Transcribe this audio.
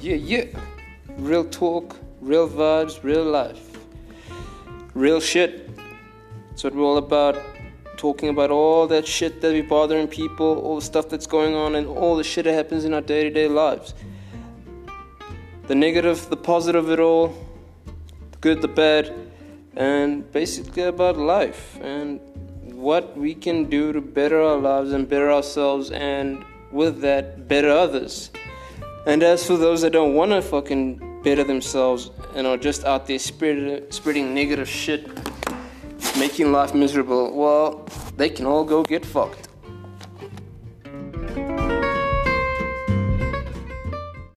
Yeah, yeah. Real talk, real vibes, real life. Real shit. That's what we're all about. Talking about all that shit that be bothering people, all the stuff that's going on, and all the shit that happens in our day to day lives. The negative, the positive, it all, the good, the bad, and basically about life and what we can do to better our lives and better ourselves, and with that, better others. And as for those that don't want to fucking better themselves and are just out there spread, spreading negative shit, making life miserable, well, they can all go get fucked.